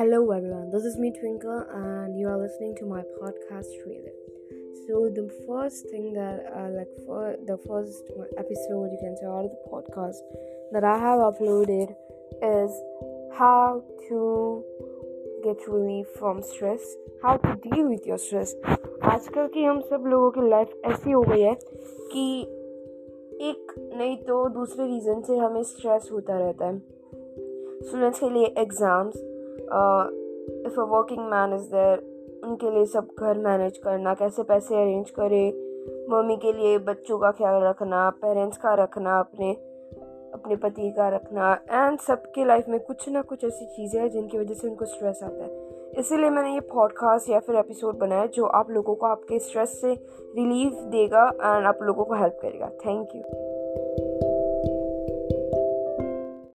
Hello everyone, this is me Twinkle, and you are listening to my podcast trailer. So the first thing that, uh, like, for the first episode you can say out of the podcast that I have uploaded is how to get relief from stress, how to deal with your stress. आजकल की हम सब लोगों की life ऐसी हो गई है कि एक नहीं तो दूसरे रीज़न से हमें स्ट्रेस होता रहता है स्टूडेंट्स के लिए exams if a working man is there उनके लिए सब घर मैनेज करना, कैसे पैसे अरेंज करें, मम्मी के लिए बच्चों का ख्याल रखना पेरेंट्स का रखना, अपने अपने पति का रखना एंड सबके लाइफ में कुछ ना कुछ ऐसी चीज़ें हैं जिनकी वजह से उनको स्ट्रेस आता है। इसीलिए मैंने ये पॉडकास्ट या फिर एपिसोड बनाया जो आप लोगों को आपके स्ट्रेस से रिलीफ देगा एंड आप लोगों को हेल्प करेगा। Thank you